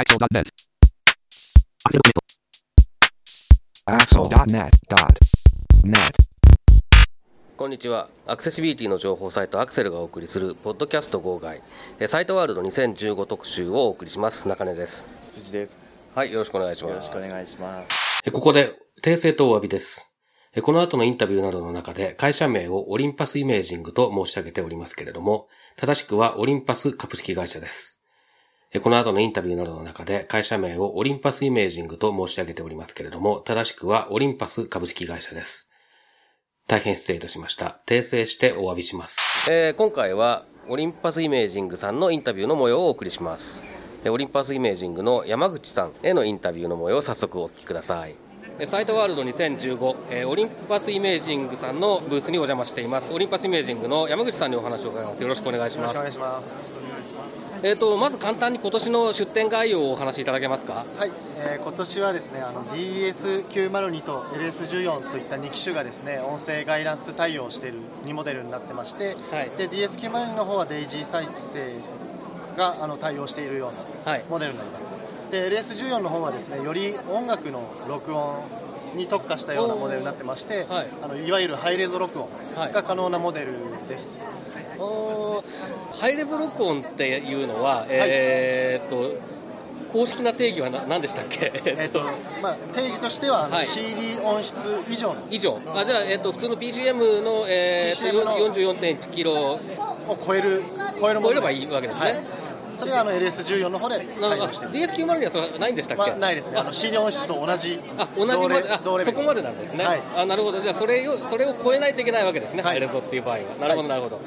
Axel.net. Axel.net.net. こんにちはアクセシビリティの情報サイトアクセルがお送りするポッドキャスト号外えーサイトワールド2015特集をお送りします中根です辻です。はいよろしくお願いしますよろしくお願いします。えここで訂正とお詫びですえこの後のインタビューなどの中で会社名をオリンパスイメージングと申し上げておりますけれども正しくはオリンパス株式会社ですえこの後のインタビューなどの中で会社名をオリンパスイメージングと申し上げておりますけれども正しくはオリンパス株式会社です大変失礼いたしました。訂正してお詫びします。えー今回はオリンパスイメージングさんのインタビューの模様をお送りします。えーオリンパスイメージングの山口さんへのインタビューの模様を早速お聞きください。えーサイトワールド2015、えーオリンパスイメージングさんのブースにお邪魔しています。オリンパスイメージングの山口さんにお話を伺います。よろしくお願いします。お願いします。えっ、と、まず簡単に今年の出展概要をお話しいただけますか？はい、えー今年はですね、あの DS902 と LS14 といった2機種がですね、音声ガイダンス対応している2モデルになってまして、はい。で DS902 の方はデイジー再生があの対応しているようはない。モデルになります。で LS14 の方はですね、より音楽の録音に特化したようなモデルになってまして、はい。あのいわゆるハイレゾ録音はい。が可能なモデルです。おーハイレゾ録音っていうのは、えーっと、公式な定義はな何でしたっけ？えっとまあ、定義としては、はい。CD 音質以上の。以上。あじゃあ、えっと普通の BGM の,、えーのと44.1キロを超える超える超えればいいわけですね。はい、それがあの LS14 の方で対応している DS902 にはそれはないんでしたっけ、まあ、ないですね。あの CD 音質と同じあ同じまであ同レベル。そこまでなんですね、はい。あなるほど。じゃあそれをそれを超えないといけないわけですね、はい。ハイレゾっていう場合は。なるほどなるほど、は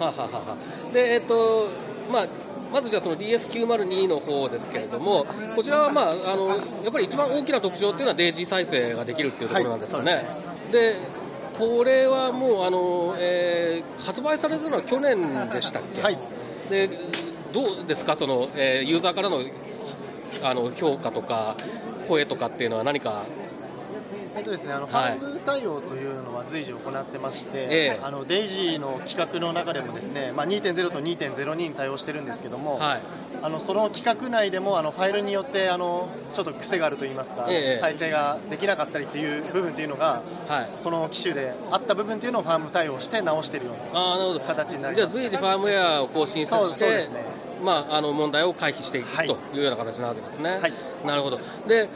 あ、はあはあは。あでえっとまあまずじゃあその DS902 の方ですけれども、こちらは、まあ、あのやっぱり一番大きな特徴っていうのはデイジー再生ができるっていうところなんですかね。はい。でこれはもうあの、えー発売されたのは去年でしたっけ、はい。でどうですか？その、えーユーザーからのあの評価とか声とかっていうのは何か？えっとですね、あのフはい。ァーム対応というのは随時行ってまして、ええ。あのデイジーの企画の中でもですね、まあ、2.0と2.02に対応してるんですけども、はい。あのその企画内でもあのファイルによってあのちょっと癖があるといいますか、ええ。再生ができなかったりっていう部分っていうのが、はい。この機種であった部分っていうのをファーム対応して直してるような形になりじゃあます。随時ファームウェアを更新さそうせてそうですねまあ、あの問題を回避していくはい。というような形なわけですね。はい。なるほど。で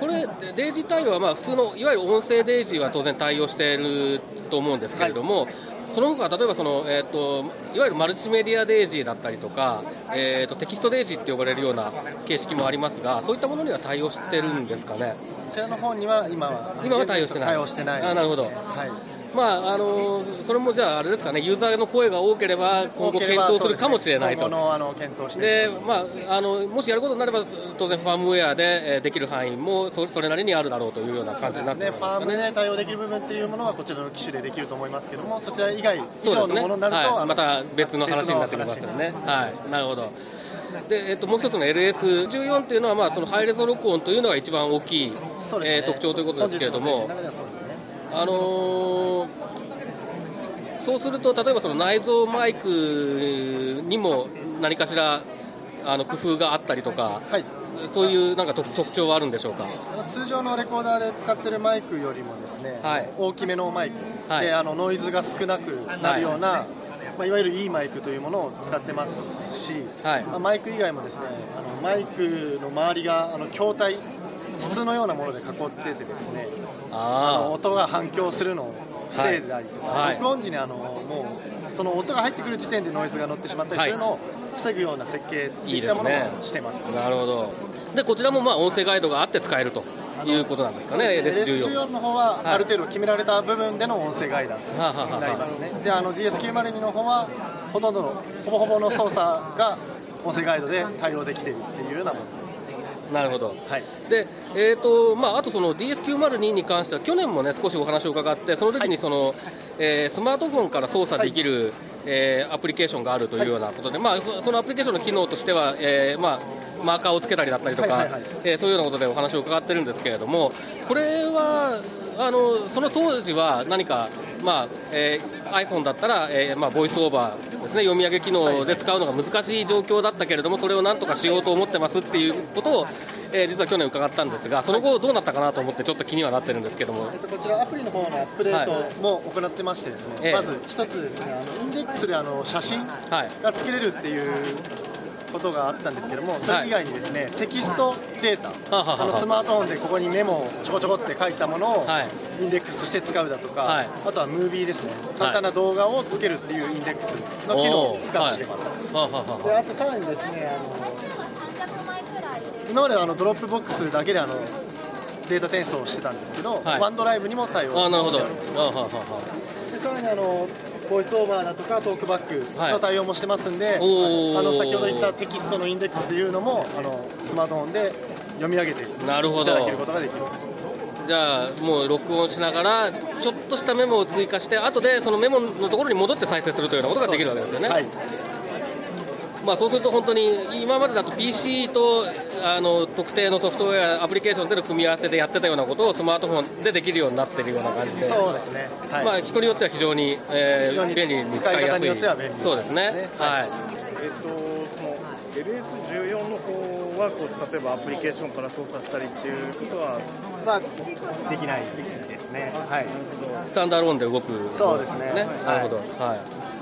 これ、デイジー対応はまあ普通のいわゆる音声デイジーは当然対応していると思うんですけれども、その他例えばその、えー、といわゆるマルチメディアデイジーだったりとか、えー、とテキストデイジーって呼ばれるような形式もありますが、そういったものには対応してるんですかね？こちらの方には今は今は対応してない。対応してないね。あなるほど。はいまああのそれもじゃあ、あれですかね、ユーザーの声が多ければ、今後検討するかもしれないと。あの検討してでまあ、あのもしやることになれば、当然、ファームウェアで、えーできる範囲もそそれなりにあるだろうというような感じになってね、ね。ファームで対応できる部分っていうものはこちらの機種でできると思いますけども、そちら以外以上のものになると、はい、また別の話になってきますよね。はい、なるほど。でえっと、もう一つの LS14 というのは、まあ、そのハイレゾ録音というのが一番大きい、ねえー特徴ということですけれどもあのーそうすると、例えばその内蔵マイクにも何かしらあの工夫があったりとか、はい。そういうなんか特特徴はあるんでしょうか？通常のレコーダーで使ってるマイクよりもですね、はい。大きめのマイクはい。で、あのノイズが少なくなるような、い。まあ、いわゆるいいマイクというものを使ってますし、はい。まあ、マイク以外もですねあのマイクの周りがあの筐体筒のようなもので囲っててですねあのあ音が反響するのを防いだりとか、はい録音時にあのもうその音が入ってくる時点でノイズが乗ってしまったりするのを防ぐような設計といったものいいですねをしてます。あ、なるほど。で、こちらもまあ音声ガイドがあって使えるということなんですかね、LS14。LS14 の方ははいある程度決められた部分での音声ガイダンスになりますね。で、あの DS902 の方はほとんどのほぼほぼの操作が音声ガイドで対応できているっていうようなもの。なるほど。はい。で、えーとまあ、あとその DS902 に関しては、去年もね、少しお話を伺って、その時にその、えースマートフォンから操作できる、えーアプリケーションがあるというようなことで、まあ、そそのアプリケーションの機能としては、えーまあ、マーカーをつけたりだったりとか、はいはいはいえーそういうようなことでお話を伺ってるんですけれども、これは、あのその当時は何かまあえー、iPhone だったら、えーまあ、ボイスオーバーですね。読み上げ機能で使うのが難しい状況だったけれどもそれをなんとかしようと思ってますっていうことを、えー、実は去年伺ったんですがその後どうなったかなと思ってちょっと気にはなってるんですけども、えっと、こちらアプリの方のアップデートも行ってましてですね、はい、まず一つですね。あのインデックスであの写真が作れるっていうことがあったんですけども、それ以外にですね、はい、テキストデータ、あのスマートフォンでここにメモをちょこちょこって書いたものをインデックスとして使うだとか、はい、あとはムービーですね、簡単な動画をつけるっていうインデックスの機能を付加してい。ます。であとさらにですね、あの今まであの Dropbox だけであのデータ転送してたんですけど、 OneDrive にも対応しております。でさらにあのボイスオーバーだとかトークバックの対応もしてますんで、はい、あの先ほど言ったテキストのインデックスというのもあのスマートフォンで読み上げていただけることができる。じゃあもう録音しながらちょっとしたメモを追加して後でそのメモのところに戻って再生するというようなことができるわけですよね。はいまあ、そうすると本当に今までだと PC とあの特定のソフトウェア、アプリケーションでの組み合わせでやってたようなことをスマートフォンでできるようになってるような感じで、そうですね、はい、まあ、人によっては非常に,、えー、に便利に使いやすい、そうですね。はい、えっ、とその LS14 の方はこう例えばアプリケーションから操作したりっていうことは、まあ、できないですね、はい、スタンダーローンで動く、そうですね、ね。なるほど、はい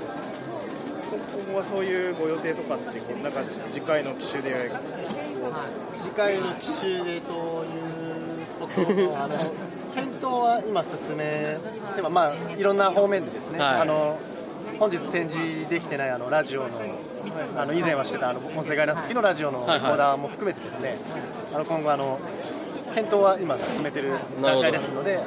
今後はそういうご予定とかって、こうなんか次回の機種で、次回の機種でということのあの検討は今進めでもまあいろんな方面でですね、はい、あの本日展示できてないあのラジオのあの以前はしてたあの音声ガイダンス付きのラジオのレコーダーも含めてですね、あの今後あの検討は今進めてる段階ですので、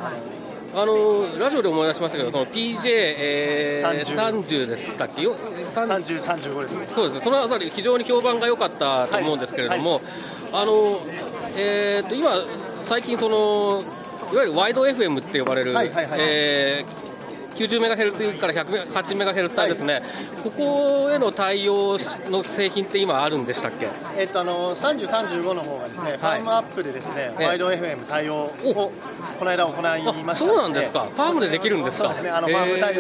あのラジオで思い出しましたけど、その PJ、えー、30でしたっけよ。30、35ですね。そうです。ね、そのあたり、非常に評判が良かったと思うんですけれども、はい。はい、あのえーと、今、最近その、いわゆるワイド FM って呼ばれる、はいはいはい、えー90メガヘルツから108メガヘルツ帯ですね、はい、ここへの対応の製品って今あるんでしたっけ？えっとあの30、35の方がですね、はい、ファームアップでですね、ワイド FM 対応をこの間行いましたそうなんですか、ファームでできるんですか？そうですね、あのファーム対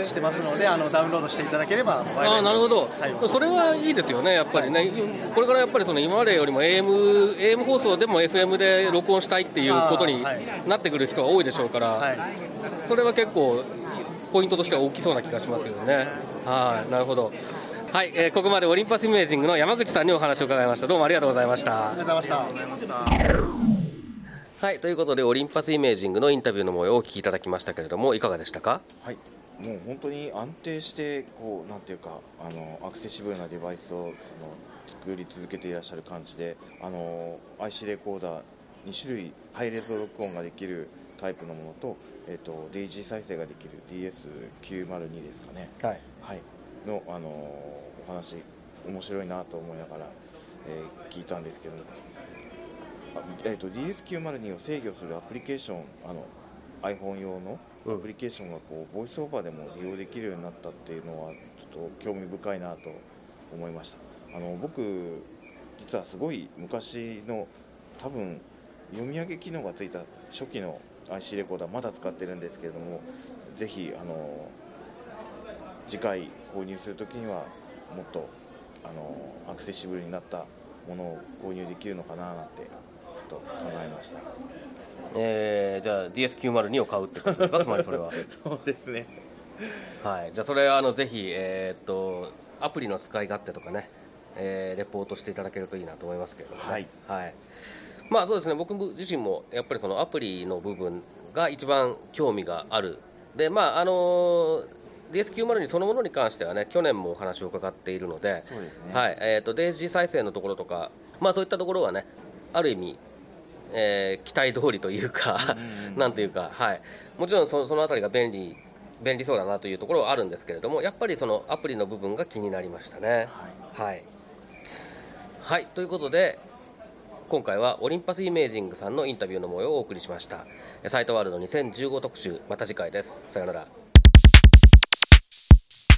応してますので、あのダウンロードしていただければ、あなるほど、それはいいですよね、やっぱりね、はい、これからやっぱりその今までよりも AM, AM 放送でも FM で録音したいっていうことになってくる人が多いでしょうから、それは結構ポイントとしては大きそうな気がしますよね。はい、なるほど。はい、えー、ここまでオリンパスイメージングの山口さんにお話を伺いました。どうもありがとうございました。ありがとうございました。はい、ということで、オリンパスイメージングのインタビューの模様をお聞きいただきましたけれども、いかがでしたか？はい、もう本当に安定して、こう、なんていうか、あの、アクセシブルなデバイスをの作り続けていらっしゃる感じで、あの、IC レコーダー2種類、ハイレゾ録音ができるタイプのものと、えーと、デイジー再生ができる DS902 ですかね、はい、はい、の、あのお話面白いなと思いながら、えー、聞いたんですけども、えーと、DS902 を制御するアプリケーションあの iPhone 用のアプリケーションがこうボイスオーバーでも利用できるようになったっていうのはちょっと興味深いなと思いました。あの僕実はすごい昔の多分読み上げ機能がついた初期の IC レコーダーまだ使ってるんですけれどもぜひあの次回購入するときにはもっとあのアクセシブルになったものを購入できるのかななんてちょっと考えました。えー、じゃあ DS902 を買うってことですか？つまりそれは。そうですね。はい。じゃあそれあのぜひえー、っとアプリの使い勝手とかね、えー、レポートしていただけるといいなと思いますけれども、ね、はい、はいまあそうですね。僕自身もやっぱりそのアプリの部分が一番興味がある。でまああの DS902 そのものに関してはね去年もお話を伺っているので、ね、はい。えーと、デイジー再生のところとか、まあ、そういったところはねある意味、えー、期待通りというかなんというか、はい、もちろんそその辺りが便利便利そうだなというところはあるんですけれどもやっぱりそのアプリの部分が気になりましたね。はい、はい。はい、ということで、今回はオリンパスイメージングさんのインタビューの模様をお送りしました。サイトワールド2015特集。また次回です。さよなら。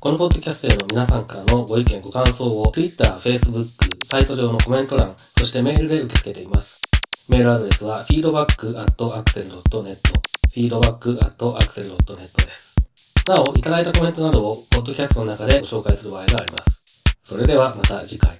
このポッドキャストへの皆さんからのご意見ご感想を Twitter、Facebook、サイト上のコメント欄そしてメールで受け付けています。メールアドレスは feedback.axel.net feedback.axel.net です。なお、いただいたコメントなどを、ポッドキャストの中でご紹介する場合があります。それではまた次回。